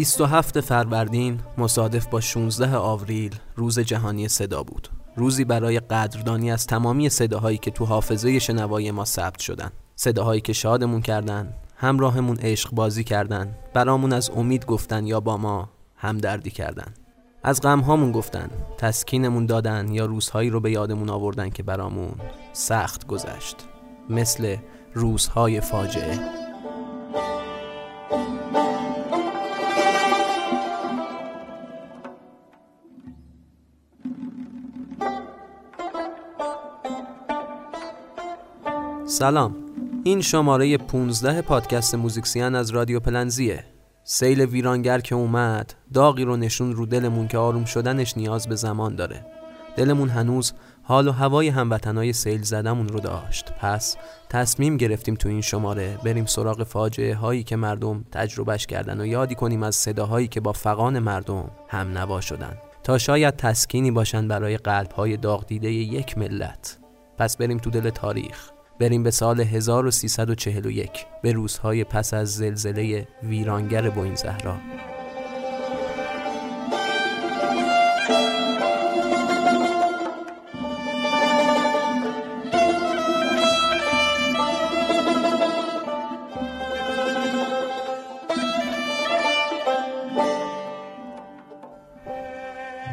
27 فروردین مصادف با 16 آوریل روز جهانی صدا بود. روزی برای قدردانی از تمامی صداهایی که تو حافظه شنوای ما ثبت شدن. صداهایی که شادمون کردن، همراهمون عشق بازی کردن، برامون از امید گفتن یا با ما همدردی کردن. از غمهامون گفتن، تسکینمون دادن یا روزهایی رو به یادمون آوردن که برامون سخت گذشت. مثل روزهای فاجعه. سلام. این شماره 15 پادکست موزیکسیان از رادیو پلنزیه. سیل ویرانگر که اومد داغی رو نشون رو دلمون که آروم شدنش نیاز به زمان داره. دلمون هنوز حال و هوای هموطنای سیل زدمون رو داشت. پس تصمیم گرفتیم تو این شماره بریم سراغ فاجعه هایی که مردم تجربهش کردن و یادی کنیم از صداهایی که با فقان مردم هم نوا شدن. تا شاید تسکینی باشن برای قلب های داغ دیده یک ملت. پس بریم تو دل تاریخ. بریم به سال 1341 به روزهای پس از زلزله ویرانگر بوین زهرا.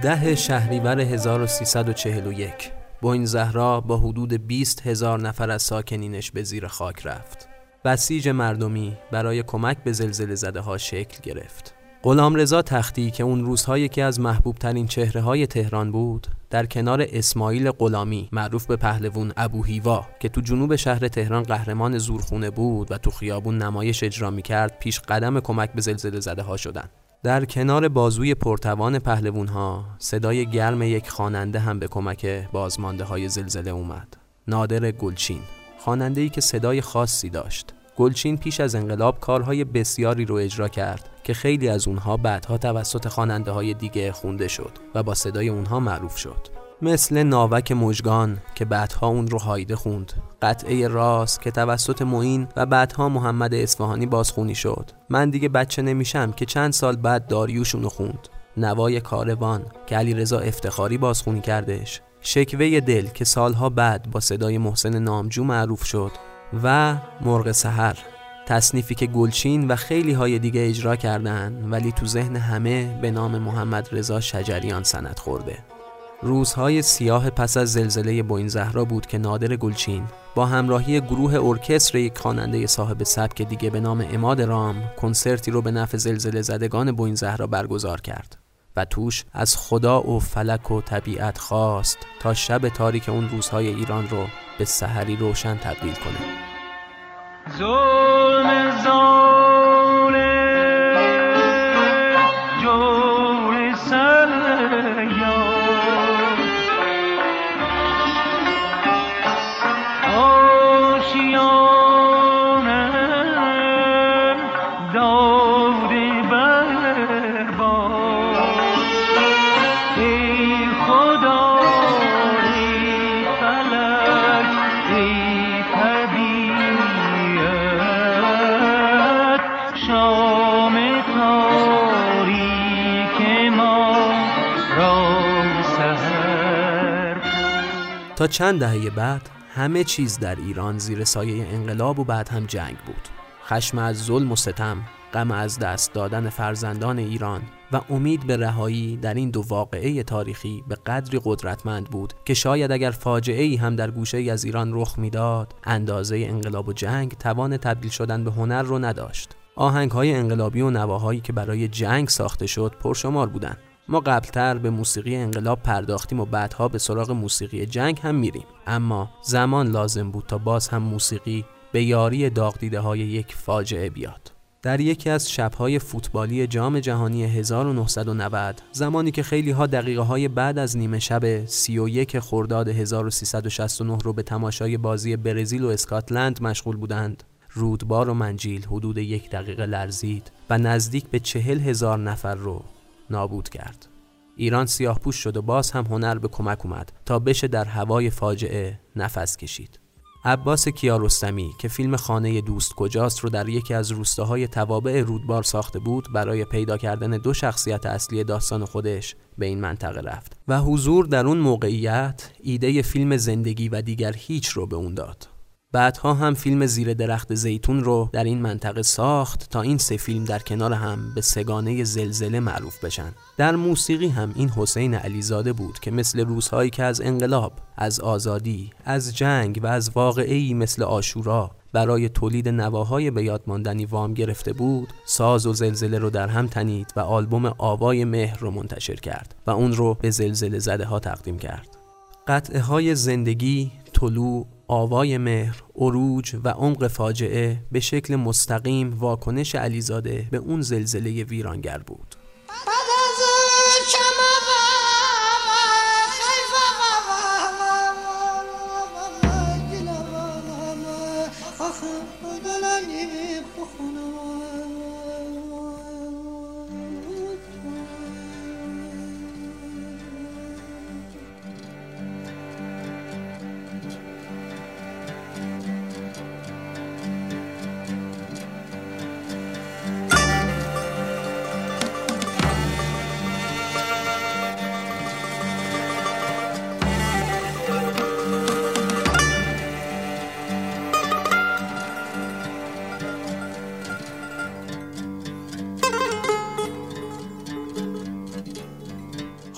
ده شهریور 1341 بوین زهرا با حدود 20 هزار نفر از ساکنینش به زیر خاک رفت. بسیج مردمی برای کمک به زلزله زده ها شکل گرفت. غلام رضا تختی که اون روزها یکی از محبوب ترین چهره های تهران بود در کنار اسماعیل غلامی معروف به پهلوون ابو هیوا که تو جنوب شهر تهران قهرمان زورخونه بود و تو خیابون نمایش اجرا می کرد پیش قدم کمک به زلزله زده ها شدن در کنار بازوی پرتوان پهلوون ها صدای گرم یک خواننده هم به کمک بازمانده های زلزله اومد. نادر گلچین خواننده ای که صدای خاصی داشت. گلچین پیش از انقلاب کارهای بسیاری رو اجرا کرد که خیلی از اونها بعدها توسط خواننده های دیگه خونده شد و با صدای اونها معروف شد. مثل ناوک مجگان که بعدها اون رو هایده خوند. قطعه راست که توسط معین و بعدها محمد اصفهانی بازخونی شد. من دیگه بچه نمیشم که چند سال بعد داریوشون رو خوند. نوای کاروان که علی رضا افتخاری بازخونی کردش. شکوه دل که سالها بعد با صدای محسن نامجو معروف شد. و مرغ سحر. تصنیفی که گلچین و خیلی های دیگه اجرا کردن ولی تو ذهن همه به نام محمد رضا شجریان سند خورده روزهای سیاه پس از زلزله بوین زهرا بود که نادر گلچین با همراهی گروه ارکستر یک خواننده صاحب سبک دیگه به نام اماد رام کنسرتی رو به نفع زلزله زدگان بوین زهرا برگزار کرد و توش از خدا و فلک و طبیعت خواست تا شب تاریک اون روزهای ایران رو به سحری روشن تبدیل کنه. تا چند دهه بعد همه چیز در ایران زیر سایه انقلاب و بعد هم جنگ بود. خشم از ظلم و ستم غم از دست دادن فرزندان ایران و امید به رهایی در این دو واقعه تاریخی به قدری قدرتمند بود که شاید اگر فاجعه ای هم در گوشه ای از ایران رخ می‌داد اندازه انقلاب و جنگ توان تبدیل شدن به هنر رو نداشت. آهنگ های انقلابی و نواهایی که برای جنگ ساخته شد پرشمار بودند. ما قبلتر به موسیقی انقلاب پرداختیم و بعدها به سراغ موسیقی جنگ هم میریم. اما زمان لازم بود تا باز هم موسیقی به یاری داغ دیده های یک فاجعه بیاد. در یکی از شبهای فوتبالی جام جهانی 1990 زمانی که خیلی ها دقیقه های بعد از نیمه شب 31 خرداد 1369 رو به تماشای بازی برزیل و اسکاتلند مشغول بودند رودبار و منجیل حدود یک دقیقه لرزید و نزدیک به چهل هزار نفر رو نابود کرد. ایران سیاه پوش شد و باز هم هنر به کمک اومد تا بشه در هوای فاجعه نفس کشید. عباس کیارستمی که فیلم خانه دوست کجاست رو در یکی از روستاهای توابع رودبار ساخته بود برای پیدا کردن دو شخصیت اصلی داستان خودش به این منطقه رفت و حضور در اون موقعیت ایده فیلم زندگی و دیگر هیچ رو به اون داد. بعدها هم فیلم زیر درخت زیتون رو در این منطقه ساخت تا این سه فیلم در کنار هم به سگانه زلزله معروف بشن. در موسیقی هم این حسین علیزاده بود که مثل روزهایی که از انقلاب از آزادی از جنگ و از واقعی مثل آشورا برای تولید نواهای به یاد ماندنی وام گرفته بود ساز و زلزله رو در هم تنید و آلبوم آوای مهر رو منتشر کرد و اون رو به زلزله زده ها تقدیم کرد. قطعه های زندگی، طلوع، آوای مهر، عروج و عمق فاجعه به شکل مستقیم واکنش علیزاده به اون زلزله ویرانگر بود.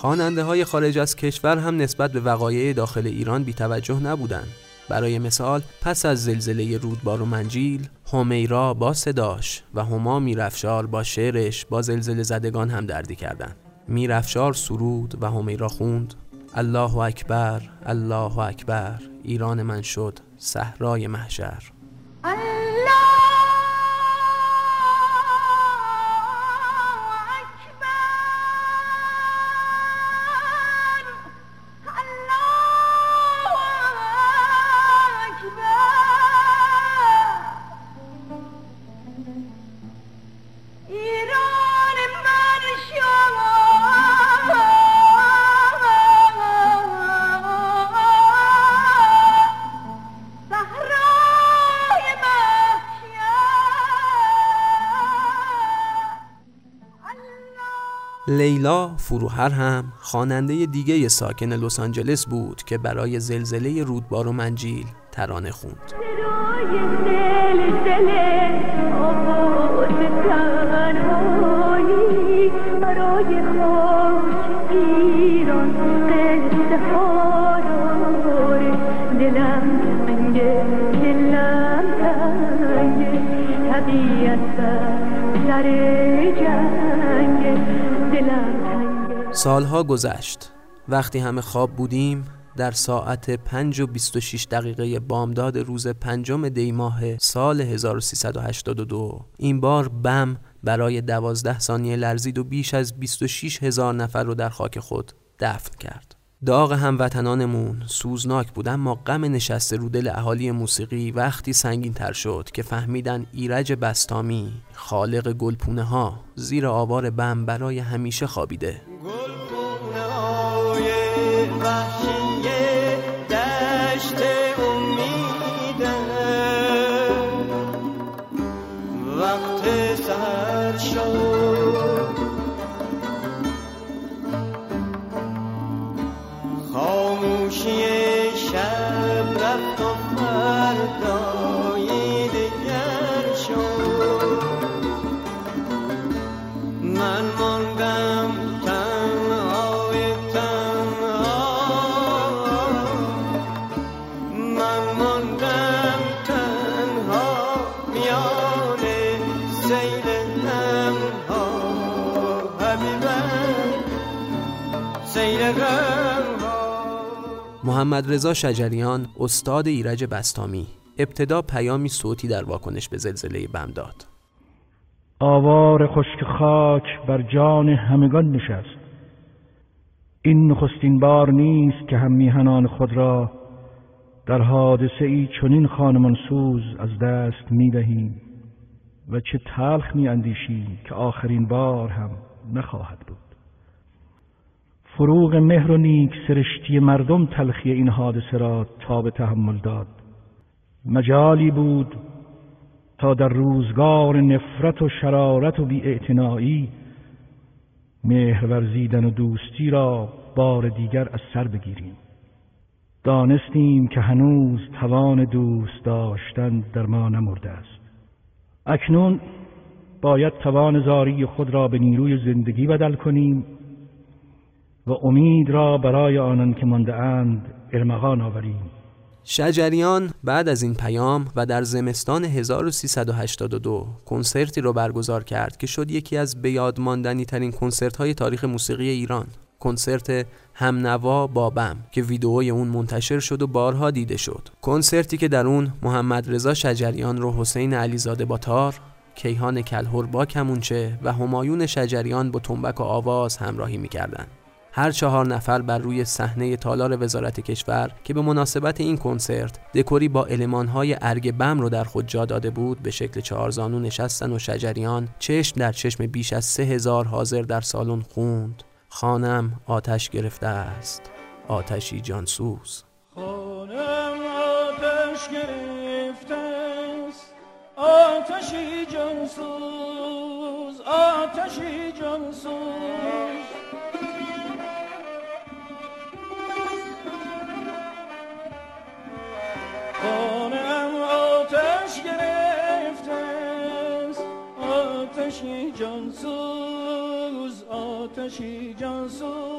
خواننده های خارج از کشور هم نسبت به وقایع داخل ایران بیتوجه نبودند. برای مثال پس از زلزله رودبار و منجیل همیرا با صداش و هما میرفشار با شعرش با زلزله زدگان هم دردی کردند. میرفشار سرود و همیرا خوند الله اکبر الله اکبر ایران من شد صحرای محشر لیلا فروهر هم خواننده دیگه ساکن لس آنجلس بود که برای زلزله رودبار و منجیل ترانه خوند. سالها گذشت. وقتی همه خواب بودیم در ساعت 5 و 26 دقیقه بامداد روز پنجم دی ماه سال 1382 این بار بم برای 12 ثانیه لرزید و بیش از 26 هزار نفر رو در خاک خود دفن کرد. داغ هموطنانمون سوزناک بود اما غم نشسته رو دل اهالی موسیقی وقتی سنگین تر شد که فهمیدن ایرج بستامی خالق گلپونه ها زیر آوار بم برای همیشه خوابیده. محمد رضا شجریان استاد ایرج بستامی. ابتدا پیامی صوتی در واکنش به زلزله بم داد آوار خشک خاک بر جان همگان نشست. این نخستین بار نیست که هم میهنان خود را در حادثه ای چنین خانمان سوز از دست می دهیم و چه تلخ می اندیشیم که آخرین بار هم نخواهد بود. فروغ مهر و نیک سرشتی مردم تلخی این حادثه را تا به تحمل داد. مجالی بود تا در روزگار نفرت و شرارت و بیاعتنایی مهر ورزیدن و دوستی را بار دیگر از سر بگیریم. دانستیم که هنوز توان دوست داشتن در ما نمرده است. اکنون باید توان زاری خود را به نیروی زندگی بدل کنیم و امید را برای آنان که مانده اند ارمغان آوریم. شجریان بعد از این پیام و در زمستان 1382 کنسرتی رو برگزار کرد که شد یکی از به ماندنی ترین کنسرت های تاریخ موسیقی ایران. کنسرت همنوا بابم که ویدئوی اون منتشر شد و بارها دیده شد. کنسرتی که در اون محمد رضا شجریان رو حسین علیزاده با تار کیهان کلهر با کمونچه و همایون شجریان با تنبک و آواز همراهی می‌کردند. هر چهار نفر بر روی صحنه تالار وزارت کشور که به مناسبت این کنسرت دکوری با المانهای ارگ بم رو در خود جا داده بود به شکل چهارزانو نشستن و شجریان چشم در چشم بیش از سه هزار حاضر در سالن خوند. خانم آتش گرفته است. آتشی جانسوز. خانم آتش گرفته است. آتشی جانسوز. آتشی جانسوز. خانم آتش گرفته است آتشی جانسوز آتشی جانسوز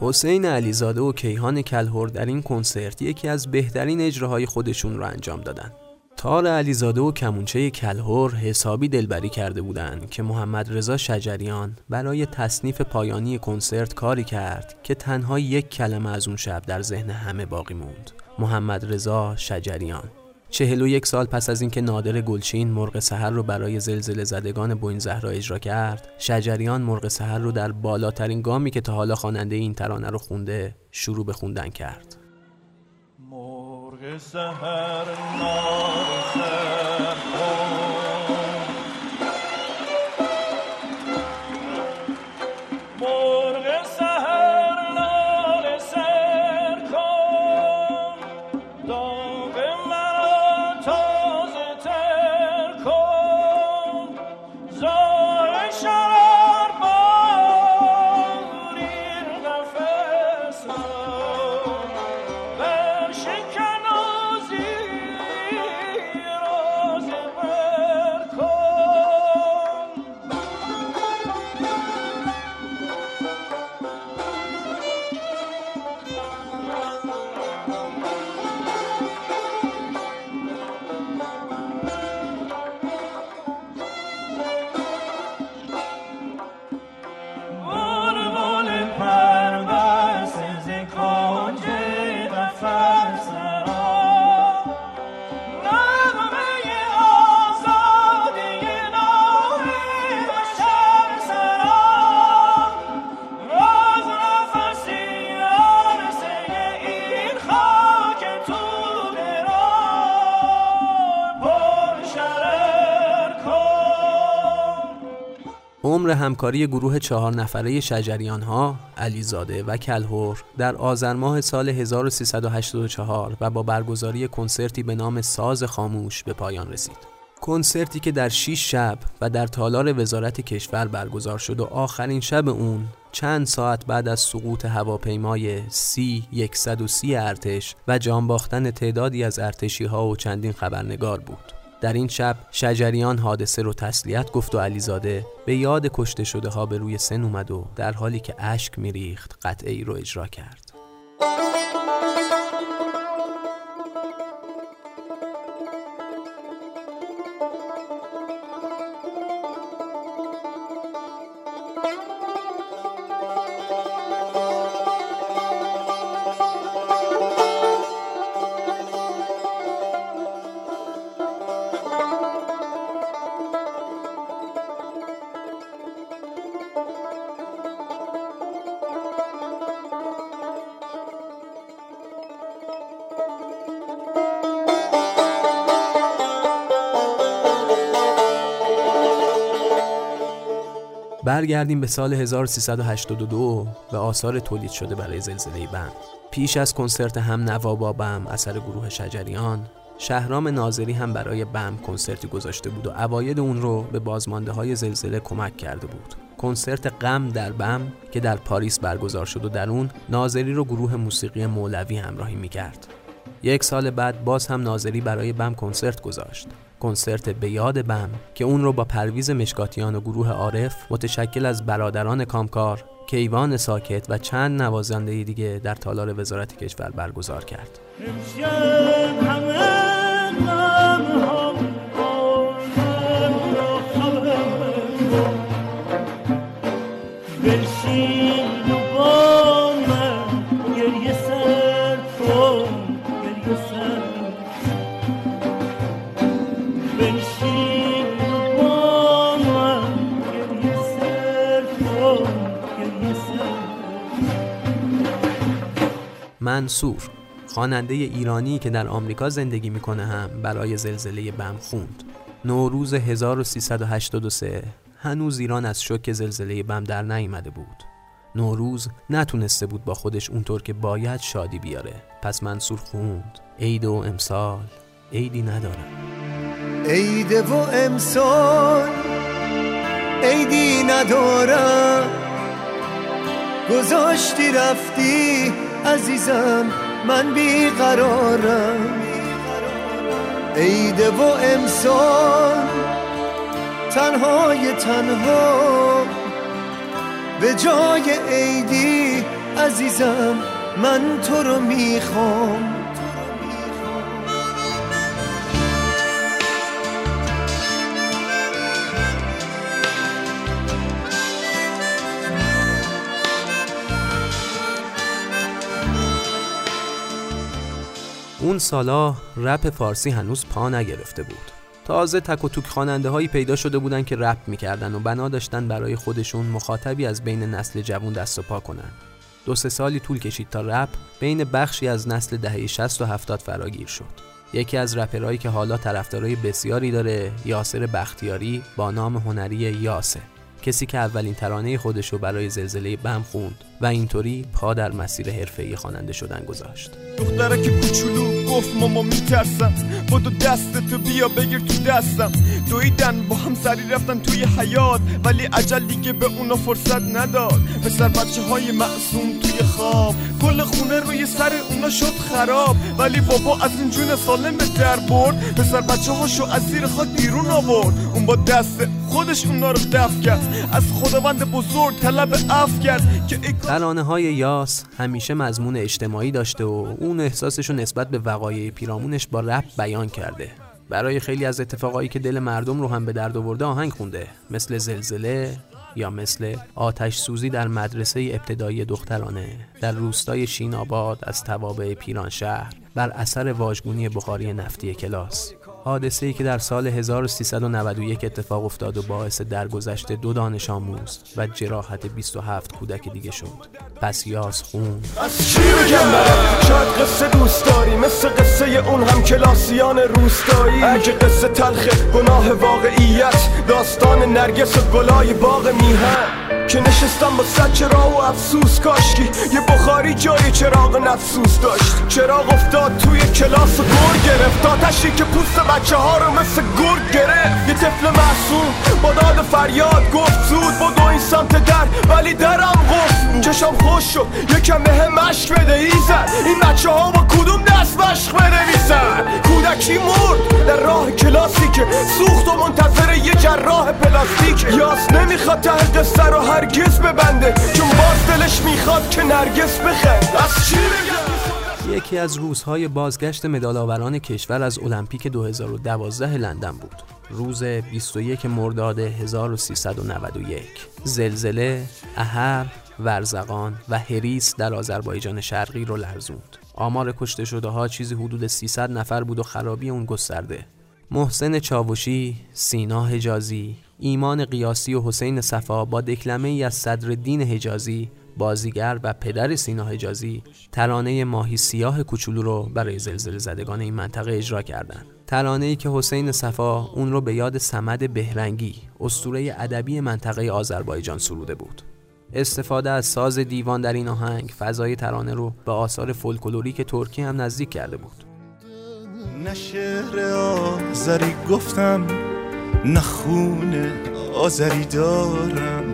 حسین علیزاده و کیهان کلهر در این کنسرت یکی از بهترین اجراهای خودشون رو انجام دادن. تار علیزاده و کمونچه کلهر حسابی دلبری کرده بودند که محمد رضا شجریان برای تصنیف پایانی کنسرت کاری کرد که تنها یک کلمه از اون شب در ذهن همه باقی موند. محمد رضا شجریان. چهل و یک سال پس از اینکه نادر گلچین مرغ سحر رو برای زلزله زدگان بوین زهرا اجرا کرد شجریان مرغ سحر رو در بالاترین گامی که تا حالا خواننده این ترانه رو خونده شروع به خوندن کرد. مرغ سحر همکاری گروه چهار نفره شجریان ها علیزاده و کلهور در آذر ماه سال 1384 و با برگزاری کنسرتی به نام ساز خاموش به پایان رسید. کنسرتی که در 6 شب و در تالار وزارت کشور برگزار شد و آخرین شب اون چند ساعت بعد از سقوط هواپیمای سی 130 ارتش و جان باختن تعدادی از ارتشی ها و چندین خبرنگار بود. در این شب شجریان حادثه رو تسلیت گفت و علیزاده به یاد کشته شده ها به روی سن اومد و در حالی که اشک میریخت قطعه ای رو اجرا کرد. برگردیم به سال 1382 و آثار تولید شده برای زلزله بم پیش از کنسرت هم نوا بابم اثر گروه شجریان شهرام ناظری هم برای بم کنسرتی گذاشته بود و اواید اون رو به بازمانده های زلزله کمک کرده بود. کنسرت غم در بم که در پاریس برگزار شد و در اون ناظری رو گروه موسیقی مولوی همراهی می‌کرد. یک سال بعد باز هم ناظری برای بم کنسرت گذاشت. کنسرت به یاد بم که اون رو با پرویز مشکاتیان و گروه عارف متشکل از برادران کامکار کیوان ساکت و چند نوازنده دیگه در تالار وزارت کشور برگزار کرد. منصور خواننده ایرانی که در آمریکا زندگی می‌کنه هم برای زلزله بم خوند. نوروز 1383 هنوز ایران از شوک زلزله بم در نیامده بود. نوروز نتونسته بود با خودش اونطور که باید شادی بیاره. پس منصور خوند. عید و امسال عیدی ندارم عید و امسال عیدی ندارم گذاشتی رفتی عزیزم من بیقرارم. عید و امسال تنهای تنها. به جای عیدی عزیزم من تو رو می‌خوام. اون سالا رپ فارسی هنوز پا نگرفته بود. تازه تک و توک خواننده هایی پیدا شده بودن که رپ می‌کردن و بنا داشتن برای خودشون مخاطبی از بین نسل جوون دست و پا کنن. دو سه سالی طول کشید تا رپ بین بخشی از نسل دهه 60 و 70 فراگیر شد. یکی از رپرهایی که حالا طرفدارای بسیاری داره یاسر بختیاری با نام هنری یاسه کسی که اولین ترانه خودش رو برای زلزله بم خوند و اینطوری پا در مسیر حرفه‌ای خواننده شدن گذاشت. دختره که کوچولو گفت ماما میترسم. بدو دست تو بیا بگیر تو دستم. دویدن با هم سری رفتن توی حیات ولی عجل دیگه به اونا فرصت نداد. پسر بچه های معصوم توی خواب. کل خونه روی سر اونا شد خراب. ولی بابا از این جون سالم به در برد. پسر بچه هاشو از زیر خاک بیرون آورد. با دست خودش اونا رو دفع کرد. از خداوند بزرگ طلب عفو کرد که ترانه های یاس همیشه مضمون اجتماعی داشته و اون احساسش رو نسبت به وقایع پیرامونش با رپ بیان کرده. برای خیلی از اتفاقایی که دل مردم رو هم به درد آورده آهنگ خونده. مثل زلزله یا مثل آتش سوزی در مدرسه ابتدایی دخترانه. در روستای شین آباد از توابع پیرانشهر بر اثر واژگونی بخاری نفتی کلاس. حادثه ای که در سال 1391 اتفاق افتاد و باعث درگذشت دو دانش آموز و جراحت 27 کودک دیگه شد. پس یاس خون. از چی بگم برات شاید قصه دوست داری مثل قصه اون هم کلاسیان روستایی. اگه قصه تلخه گناه واقعیت داستان نرگس و گلای باغ میهن. که نشستم با صد چراغ و افسوس کاشکی. یه بخاری جای چراغ نفسوس داشت. چراغ افتاد توی کلاس و گر گرفت. آتشی که پوست بچه ها رو مثل گرگ گرفت. یه طفل معصوم با داد فریاد گفت زود با دو این سمت در ولی درم بود. چشم خوش شد. یکم به مشک بده ایزن این بچه ها با کدوم دست مشق بنویسن؟ کودکی مرد در راه کلاسی که سوخت و منتظر یه جراح پلاستیک یاس نمی‌خواد ته قصه رو هرگز ببنده چون باز دلش می‌خواد که نرگس بخند. از چی یکی از روزهای بازگشت مدالآوران کشور از المپیک 2012 لندن بود. روز 21 مرداد 1391 زلزله، اهر، ورزقان و هریس در آذربایجان شرقی رو لرزوند. آمار کشته شده ها چیزی حدود 300 نفر بود و خرابی اون گسترده. محسن چاوشی، سینا حجازی، ایمان قیاسی و حسین صفا با دکلمه ای از صدرالدین حجازی بازیگر و پدر سینا حجازی ترانه ماهی سیاه کوچولو رو برای زلزله زدگان این منطقه اجرا کردند. ترانه ای که حسین صفا اون رو به یاد سمد بهرنگی اسطوره ادبی منطقه آذربایجان سروده بود. استفاده از ساز دیوان در این آهنگ فضای ترانه رو به آثار فولکلوریک ترکی هم نزدیک کرده بود. نه شعر آزری گفتم نه خونه آزری دارم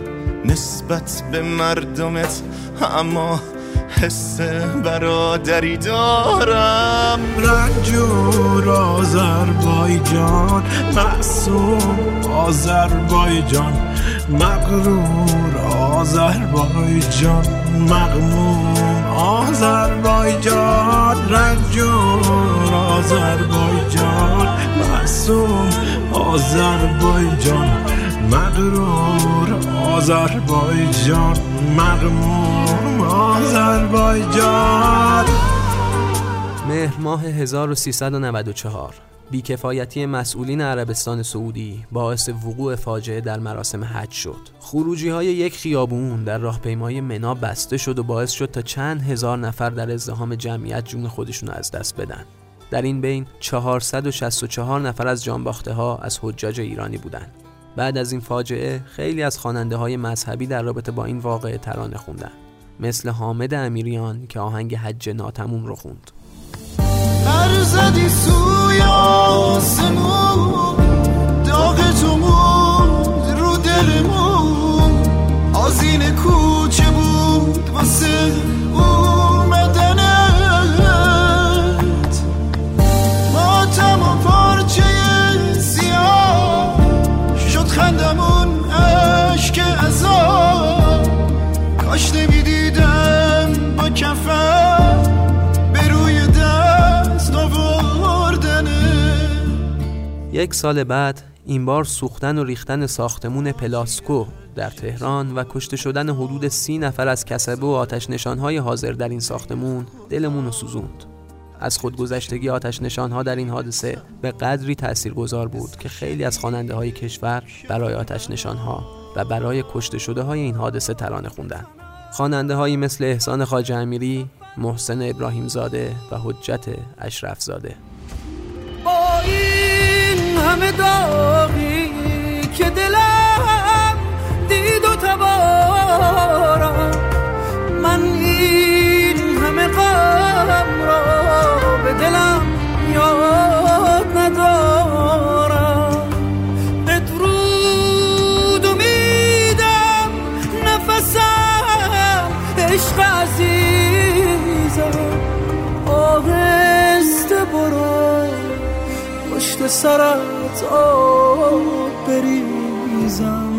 نسبت به مردمت اما حس برادری دارم. رنجور آذربایجان معصوم آذربایجان مغرور آذربایجان مغموم آذربایجان رنجور آذربایجان معصوم آذربایجان مغرور آذربایجان مغموم آذربایجان مهر ماه 1394 بیکفایتی مسئولین عربستان سعودی باعث وقوع فاجعه در مراسم حج شد. خروجی های یک خیابون در راهپیمایی منا بسته شد و باعث شد تا چند هزار نفر در ازدهام جمعیت جون خودشون از دست بدن. در این بین 464 نفر از جانباخته ها از حجاج ایرانی بودند. بعد از این فاجعه خیلی از خواننده های مذهبی در رابطه با این واقعه ترانه خوندن مثل حامد امیریان که آهنگ حج ناتموم رو خوند آسمون. سال بعد این بار سوختن و ریختن ساختمون پلاسکو در تهران و کشته شدن حدود سی نفر از کسبه و آتش نشانهای حاضر در این ساختمون دلمون رو سوزوند. از خودگذشتگی آتش نشانها در این حادثه به قدری تاثیرگذار بود که خیلی از خواننده های کشور برای آتش نشانها و برای کشته شده های این حادثه ترانه خوندن. خواننده هایی مثل احسان خواجه امیری، محسن ابراهیم زاده و حجت اشرف زاده همه داغی که دلم دید و تبارم. من این همه غم را به دلم یاد ندارم. بدرود و میدم نفسم عشق عزیزم. آهسته برو پشت آب بریزم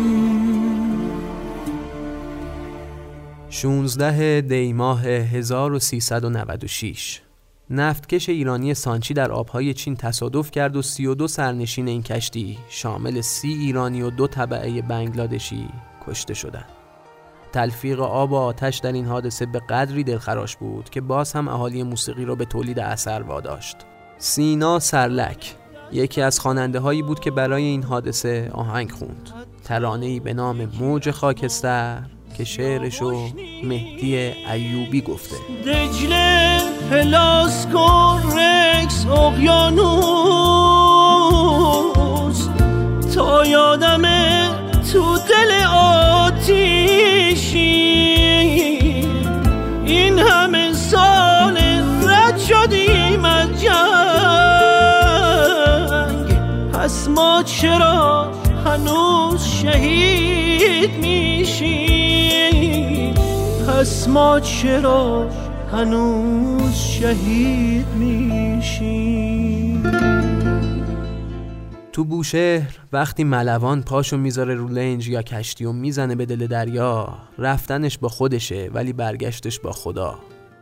16 دی ماه 1396 نفتکش ایرانی سانچی در آبهای چین تصادف کرد و 32 سرنشین این کشتی شامل سی ایرانی و دو طبعه بنگلادشی کشته شدند. تلفیق آب و آتش در این حادثه به قدری دلخراش بود که باز هم اهالی موسیقی را به تولید اثر واداشت. سینا سرلک یکی از خواننده هایی بود که برای این حادثه آهنگ خوند. ترانه‌ای به نام موج خاکستر که شعرشو مهدی ایوبی گفته. دجله پلاسکو رکس اقیانوس. تا یادمه تو دل آتیشی. این همه سال رد شدیم از جنگ پس ما چرا هنوز شهید میشیم؟ پس ما چرا هنوز شهید میشیم؟ تو بوشهر وقتی ملوان پاشو می‌ذاره رو لنج یا کشتی و می‌زنه به دل دریا رفتنش با خودشه ولی برگشتش با خدا.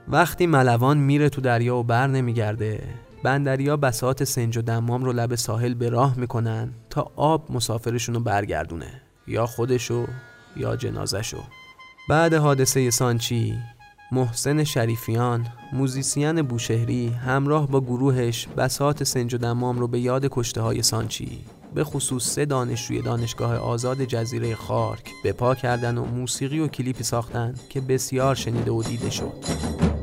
وقتی ملوان میره تو دریا و بر نمیگرده بندریا بساط سنج و دمام رو لب ساحل به راه می‌کنن تا آب مسافرشون رو برگردونه یا خودشو یا جنازشو. بعد حادثه سانچی محسن شریفیان موزیسین بوشهری همراه با گروهش بساط سنج و دمام رو به یاد کشته های سانچی به خصوص سه دانشجوی دانشگاه آزاد جزیره خارک به پا کردن و موسیقی و کلیپی ساختن که بسیار شنیده و دیده شد.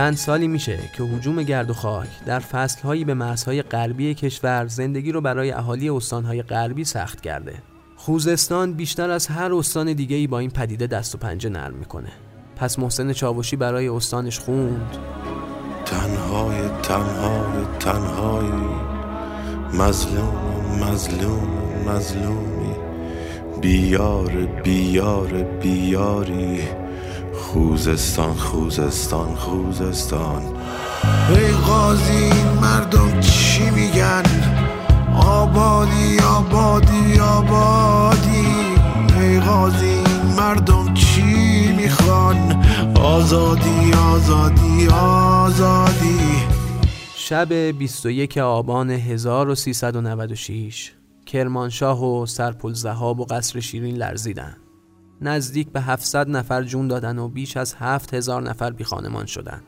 چند سالی میشه که حجوم گرد و خاک در فصلهایی به مرزهای غربی کشور زندگی رو برای اهالی استانهای غربی سخت کرده. خوزستان بیشتر از هر استان دیگه ای با این پدیده دست و پنجه نرم می‌کنه. پس محسن چاوشی برای استانش خوند. تنهای تنهای تنهایی مظلوم مظلوم مظلومی. بیار بیار بیاری. خوزستان خوزستان خوزستان. ای قاضی این مردم چی میگن؟ آبادی آبادی آبادی. ای قاضی این مردم چی می‌خوان؟ آزادی آزادی آزادی. شب 21 آبان 1396 کرمانشاه و سرپل زهاب و قصر شیرین لرزیدن نزدیک به 700 نفر جون دادن و بیش از 7000 نفر بی خانمان شدن.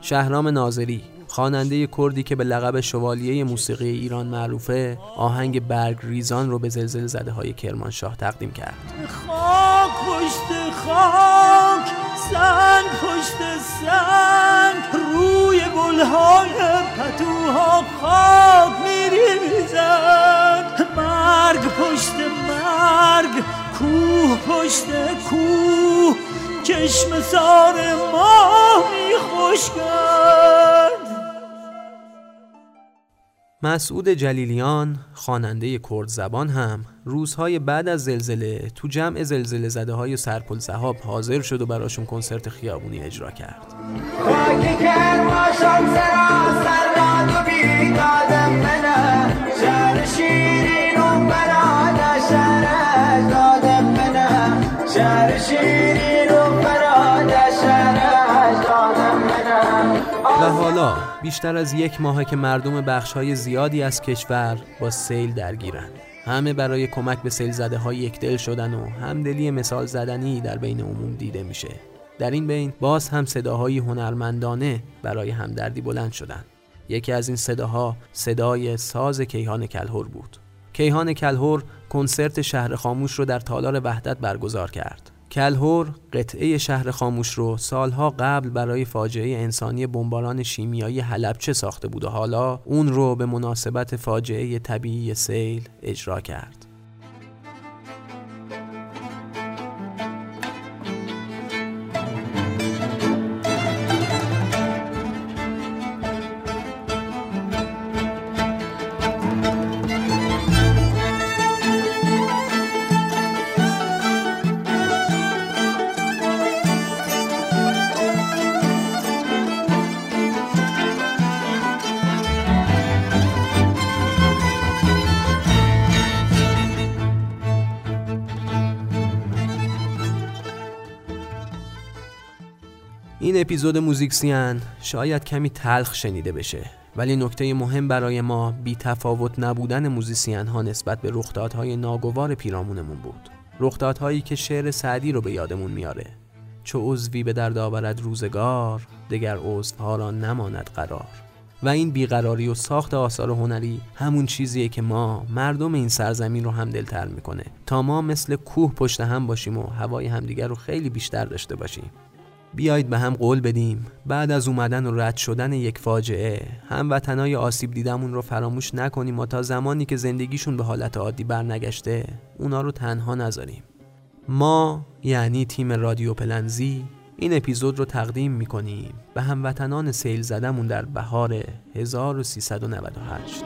شهرام ناظری خواننده کردی که به لقب شوالیه موسیقی ایران معروفه آهنگ برگ ریزان رو به زلزله زده های کرمانشاه تقدیم کرد. خاک پشت خاک سنگ پشت سنگ روی گلهای پتوها خاک میریزد. مرگ پشت مرگ کوه پشت کوه چشم سار ما میخوشگد مسعود جلیلیان خواننده کرد زبان هم روزهای بعد از زلزله تو جمع زلزله زده های سرپل زهاب حاضر شد و براشون کنسرت خیابونی اجرا کرد. و حالا بیشتر از یک ماهه که مردم بخشهای زیادی از کشور با سیل درگیرن. همه برای کمک به سیل زده های یک دل شدن و همدلی مثال زدنی در بین عموم دیده میشه. در این بین باز هم صداهای هنرمندانه برای همدردی بلند شدن. یکی از این صداها صدای ساز کیهان کلهور بود. کیهان کلهور کنسرت شهر خاموش رو در تالار وحدت برگزار کرد. کلهور قطعه شهر خاموش رو سالها قبل برای فاجعه انسانی بمباران شیمیایی حلبچه ساخته بود و حالا اون رو به مناسبت فاجعه طبیعی سیل اجرا کرد. این اپیزود موزیکسیان شاید کمی تلخ شنیده بشه ولی نکته مهم برای ما بی تفاوت نبودن موزیسین ها نسبت به رخدادهای ناگوار پیرامونمون بود. رخدادهایی که شعر سعدی رو به یادمون میاره. چو عضوی به درد آورد روزگار دگر عضوها را نماند قرار. و این بیقراری و ساخت آثار هنری همون چیزیه که ما مردم این سرزمین رو هم دلتر می‌کنه. تا ما مثل کوه پشت هم باشیم و هوای همدیگر رو خیلی بیشتر داشته باشیم. بیایید به هم قول بدیم. بعد از اومدن و رد شدن یک فاجعه هموطنای آسیب دیدمون رو فراموش نکنیم و تا زمانی که زندگیشون به حالت عادی برنگشته اونا رو تنها نذاریم. ما یعنی تیم رادیو پلنزی این اپیزود رو تقدیم می‌کنیم به هموطنان سیل زدمون در بهار 1398